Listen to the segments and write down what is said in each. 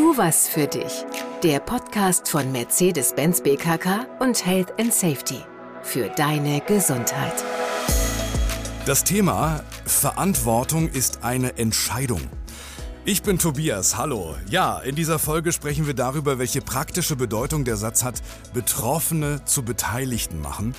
Tu was für dich. Der Podcast von Mercedes-Benz BKK und Health and Safety. Für deine Gesundheit. Das Thema Verantwortung ist eine Entscheidung. Ich bin Tobias, hallo. Ja, in dieser Folge sprechen wir darüber, welche praktische Bedeutung der Satz hat, Betroffene zu Beteiligten machen.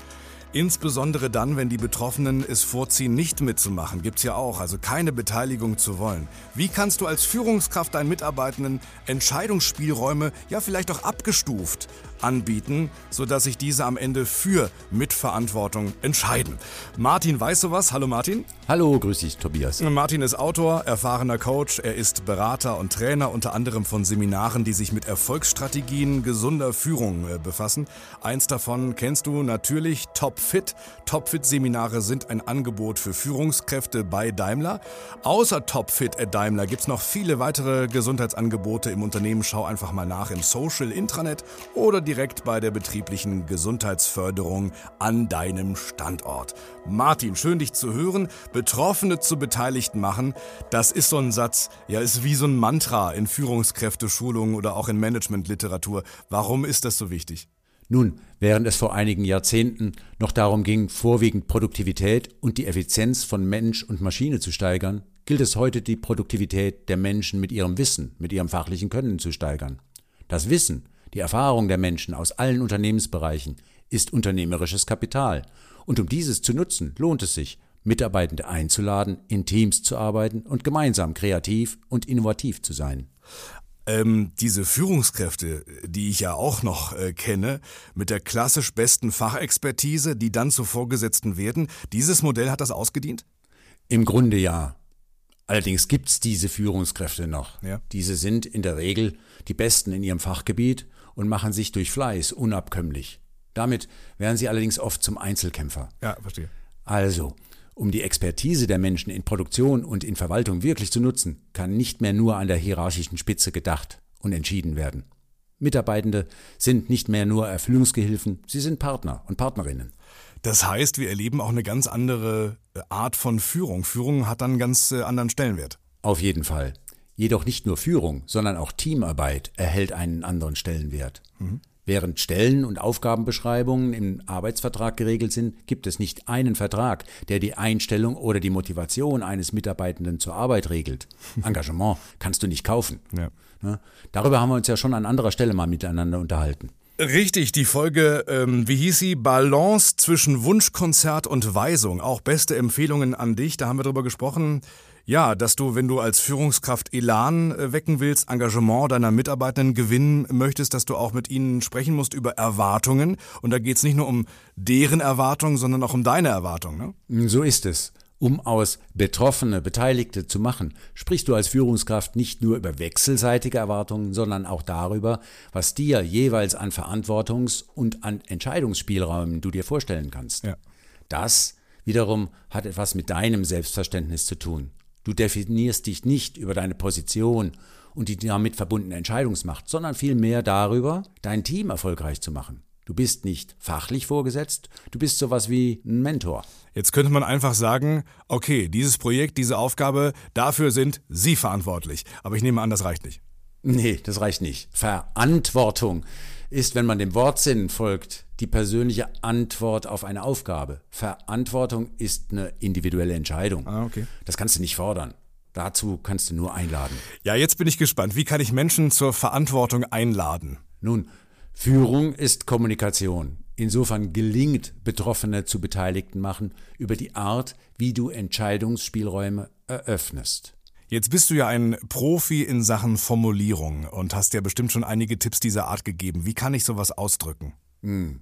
Insbesondere dann, wenn die Betroffenen es vorziehen, nicht mitzumachen, gibt's ja auch, also keine Beteiligung zu wollen. Wie kannst du als Führungskraft deinen Mitarbeitenden Entscheidungsspielräume, ja vielleicht auch abgestuft, anbieten, sodass sich diese am Ende für Mitverantwortung entscheiden? Martin weiß sowas. Hallo Martin. Hallo, grüß dich Tobias. Martin ist Autor, erfahrener Coach, er ist Berater und Trainer unter anderem von Seminaren, die sich mit Erfolgsstrategien gesunder Führung äh, befassen. Eins davon kennst du natürlich, Top Fit. Topfit-Seminare sind ein Angebot für Führungskräfte bei Daimler. Außer Topfit at Daimler gibt es noch viele weitere Gesundheitsangebote im Unternehmen. Schau einfach mal nach im Social Intranet oder direkt bei der betrieblichen Gesundheitsförderung an deinem Standort. Martin, schön dich zu hören. Betroffene zu Beteiligten machen, das ist so ein Satz, ja, ist wie so ein Mantra in Führungskräfteschulungen oder auch in Managementliteratur. Warum ist das so wichtig? Nun, während es vor einigen Jahrzehnten noch darum ging, vorwiegend Produktivität und die Effizienz von Mensch und Maschine zu steigern, gilt es heute, die Produktivität der Menschen mit ihrem Wissen, mit ihrem fachlichen Können zu steigern. Das Wissen, die Erfahrung der Menschen aus allen Unternehmensbereichen ist unternehmerisches Kapital. Und um dieses zu nutzen, lohnt es sich, Mitarbeitende einzuladen, in Teams zu arbeiten und gemeinsam kreativ und innovativ zu sein. Ähm, diese Führungskräfte, die ich ja auch noch äh, kenne, mit der klassisch besten Fachexpertise, die dann zu Vorgesetzten werden, dieses Modell hat das ausgedient? Im Grunde ja. Allerdings gibt es diese Führungskräfte noch. Ja. Diese sind in der Regel die Besten in ihrem Fachgebiet und machen sich durch Fleiß unabkömmlich. Damit werden sie allerdings oft zum Einzelkämpfer. Ja, verstehe. Also, um die Expertise der Menschen in Produktion und in Verwaltung wirklich zu nutzen, kann nicht mehr nur an der hierarchischen Spitze gedacht und entschieden werden. Mitarbeitende sind nicht mehr nur Erfüllungsgehilfen, sie sind Partner und Partnerinnen. Das heißt, wir erleben auch eine ganz andere äh, Art von Führung. Führung hat dann einen ganz äh, anderen Stellenwert. Auf jeden Fall. Jedoch nicht nur Führung, sondern auch Teamarbeit erhält einen anderen Stellenwert. Mhm. Während Stellen- und Aufgabenbeschreibungen im Arbeitsvertrag geregelt sind, gibt es nicht einen Vertrag, der die Einstellung oder die Motivation eines Mitarbeitenden zur Arbeit regelt. Engagement kannst du nicht kaufen. Ja. Ne? Darüber haben wir uns ja schon an anderer Stelle mal miteinander unterhalten. Richtig, die Folge, ähm, wie hieß sie? Balance zwischen Wunschkonzert und Weisung. Auch beste Empfehlungen an dich. Da haben wir drüber gesprochen. Ja, dass du, wenn du als Führungskraft Elan äh, wecken willst, Engagement deiner Mitarbeitenden gewinnen möchtest, dass du auch mit ihnen sprechen musst über Erwartungen. Und da geht es nicht nur um deren Erwartungen, sondern auch um deine Erwartungen. Ne? So ist es. Um aus Betroffene Beteiligte zu machen, sprichst du als Führungskraft nicht nur über wechselseitige Erwartungen, sondern auch darüber, was dir jeweils an Verantwortungs- und an Entscheidungsspielräumen du dir vorstellen kannst. Ja. Das wiederum hat etwas mit deinem Selbstverständnis zu tun. Du definierst dich nicht über deine Position und die damit verbundene Entscheidungsmacht, sondern vielmehr darüber, dein Team erfolgreich zu machen. Du bist nicht fachlich vorgesetzt, du bist sowas wie ein Mentor. Jetzt könnte man einfach sagen, okay, dieses Projekt, diese Aufgabe, dafür sind Sie verantwortlich. Aber ich nehme an, das reicht nicht. Nee, das reicht nicht. Verantwortung ist, wenn man dem Wortsinn folgt, die persönliche Antwort auf eine Aufgabe. Verantwortung ist eine individuelle Entscheidung. Ah, okay. Das kannst du nicht fordern. Dazu kannst du nur einladen. Ja, jetzt bin ich gespannt. Wie kann ich Menschen zur Verantwortung einladen? Nun, Führung ist Kommunikation. Insofern gelingt Betroffene zu Beteiligten machen über die Art, wie du Entscheidungsspielräume eröffnest. Jetzt bist du ja ein Profi in Sachen Formulierung und hast ja bestimmt schon einige Tipps dieser Art gegeben. Wie kann ich sowas ausdrücken? Hm.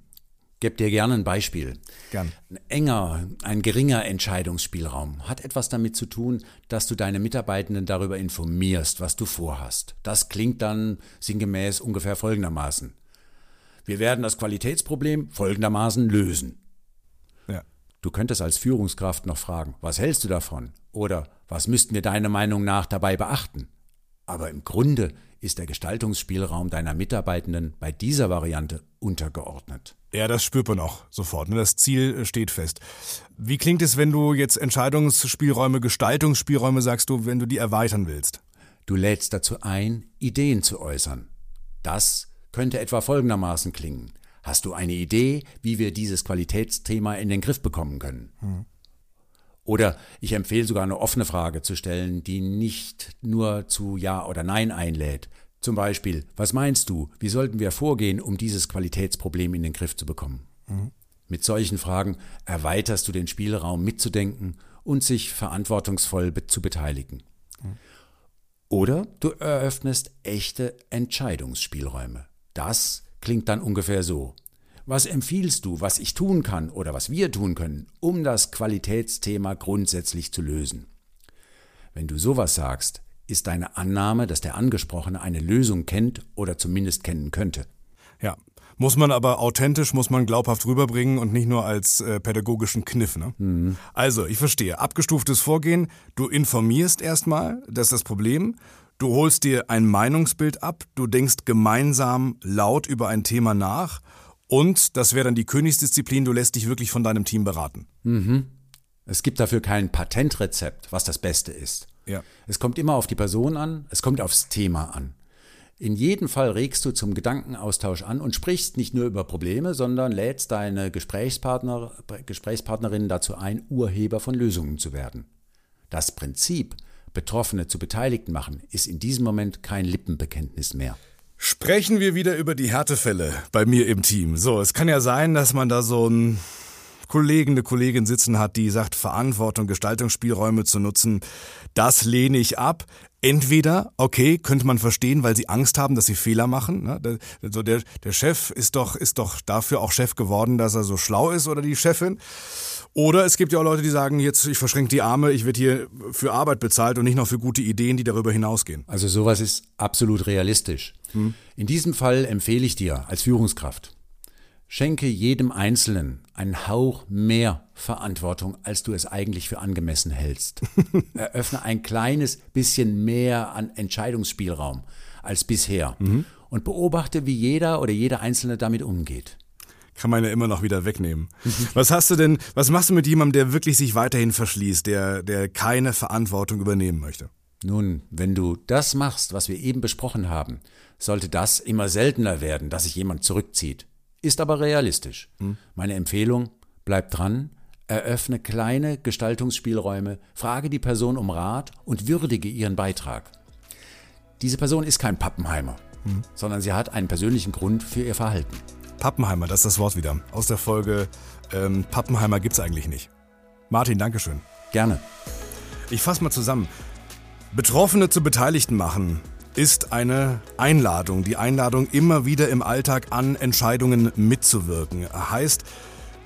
Gib dir gerne ein Beispiel. Gern. Ein enger, ein geringer Entscheidungsspielraum hat etwas damit zu tun, dass du deine Mitarbeitenden darüber informierst, was du vorhast. Das klingt dann sinngemäß ungefähr folgendermaßen. Wir werden das Qualitätsproblem folgendermaßen lösen. Du könntest als Führungskraft noch fragen, was hältst du davon? Oder was müssten wir deiner Meinung nach dabei beachten? Aber im Grunde ist der Gestaltungsspielraum deiner Mitarbeitenden bei dieser Variante untergeordnet. Ja, das spürt man auch sofort. Ne? Das Ziel steht fest. Wie klingt es, wenn du jetzt Entscheidungsspielräume, Gestaltungsspielräume sagst du, wenn du die erweitern willst? Du lädst dazu ein, Ideen zu äußern. Das könnte etwa folgendermaßen klingen. Hast du eine Idee, wie wir dieses Qualitätsthema in den Griff bekommen können? Hm. Oder ich empfehle sogar eine offene Frage zu stellen, die nicht nur zu Ja oder Nein einlädt. Zum Beispiel, was meinst du, wie sollten wir vorgehen, um dieses Qualitätsproblem in den Griff zu bekommen? Mhm. Mit solchen Fragen erweiterst du den Spielraum mitzudenken und sich verantwortungsvoll zu beteiligen. Mhm. Oder du eröffnest echte Entscheidungsspielräume. Das klingt dann ungefähr so. Was empfiehlst du, was ich tun kann oder was wir tun können, um das Qualitätsthema grundsätzlich zu lösen? Wenn du sowas sagst, ist deine Annahme, dass der Angesprochene eine Lösung kennt oder zumindest kennen könnte. Ja, muss man aber authentisch, muss man glaubhaft rüberbringen und nicht nur als äh, pädagogischen Kniff. Ne? Mhm. Also, ich verstehe. Abgestuftes Vorgehen. Du informierst erstmal, das ist das Problem. Du holst dir ein Meinungsbild ab, du denkst gemeinsam laut über ein Thema nach und das wäre dann die Königsdisziplin, du lässt dich wirklich von deinem Team beraten. Mhm. Es gibt dafür kein Patentrezept, was das Beste ist. Ja. Es kommt immer auf die Person an, es kommt aufs Thema an. In jedem Fall regst du zum Gedankenaustausch an und sprichst nicht nur über Probleme, sondern lädst deine Gesprächspartner, Gesprächspartnerinnen dazu ein, Urheber von Lösungen zu werden. Das Prinzip, Betroffene zu Beteiligten machen, ist in diesem Moment kein Lippenbekenntnis mehr. Sprechen wir wieder über die Härtefälle bei mir im Team. So, es kann ja sein, dass man da so einen Kollegen, eine Kollegin sitzen hat, die sagt, Verantwortung, Gestaltungsspielräume zu nutzen, das lehne ich ab. Entweder, okay, könnte man verstehen, weil sie Angst haben, dass sie Fehler machen. Ne? Der, so der, der Chef ist doch, ist doch dafür auch Chef geworden, dass er so schlau ist oder die Chefin. Oder es gibt ja auch Leute, die sagen, jetzt ich verschränke die Arme, ich werde hier für Arbeit bezahlt und nicht noch für gute Ideen, die darüber hinausgehen. Also sowas ist absolut realistisch. Hm. In diesem Fall empfehle ich dir als Führungskraft, schenke jedem Einzelnen einen Hauch mehr Verantwortung, als du es eigentlich für angemessen hältst. Eröffne ein kleines bisschen mehr an Entscheidungsspielraum als bisher mhm. und beobachte, wie jeder oder jeder Einzelne damit umgeht kann man ja immer noch wieder wegnehmen. was hast du denn, was machst du mit jemandem, der wirklich sich weiterhin verschließt, der, der keine Verantwortung übernehmen möchte? Nun, wenn du das machst, was wir eben besprochen haben, sollte das immer seltener werden, dass sich jemand zurückzieht. Ist aber realistisch. Hm. Meine Empfehlung, bleib dran, eröffne kleine Gestaltungsspielräume, frage die Person um Rat und würdige ihren Beitrag. Diese Person ist kein Pappenheimer, hm. sondern sie hat einen persönlichen Grund für ihr Verhalten. Pappenheimer, das ist das Wort wieder. Aus der Folge ähm, Pappenheimer gibt's eigentlich nicht. Martin, Dankeschön. Gerne. Ich fasse mal zusammen. Betroffene zu Beteiligten machen ist eine Einladung. Die Einladung, immer wieder im Alltag an Entscheidungen mitzuwirken. Heißt,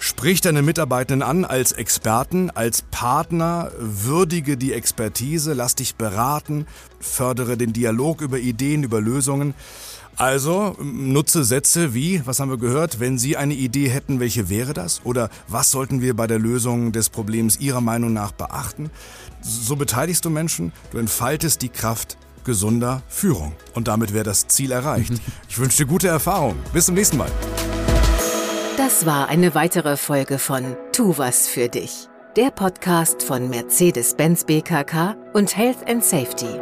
Sprich deine Mitarbeitenden an als Experten, als Partner, würdige die Expertise, lass dich beraten, fördere den Dialog über Ideen, über Lösungen. Also nutze Sätze wie, was haben wir gehört, wenn Sie eine Idee hätten, welche wäre das? Oder was sollten wir bei der Lösung des Problems Ihrer Meinung nach beachten? So beteiligst du Menschen, du entfaltest die Kraft gesunder Führung. Und damit wäre das Ziel erreicht. Ich wünsche dir gute Erfahrung. Bis zum nächsten Mal. Das war eine weitere Folge von Tu was für dich. Der Podcast von Mercedes-Benz BKK und Health and Safety.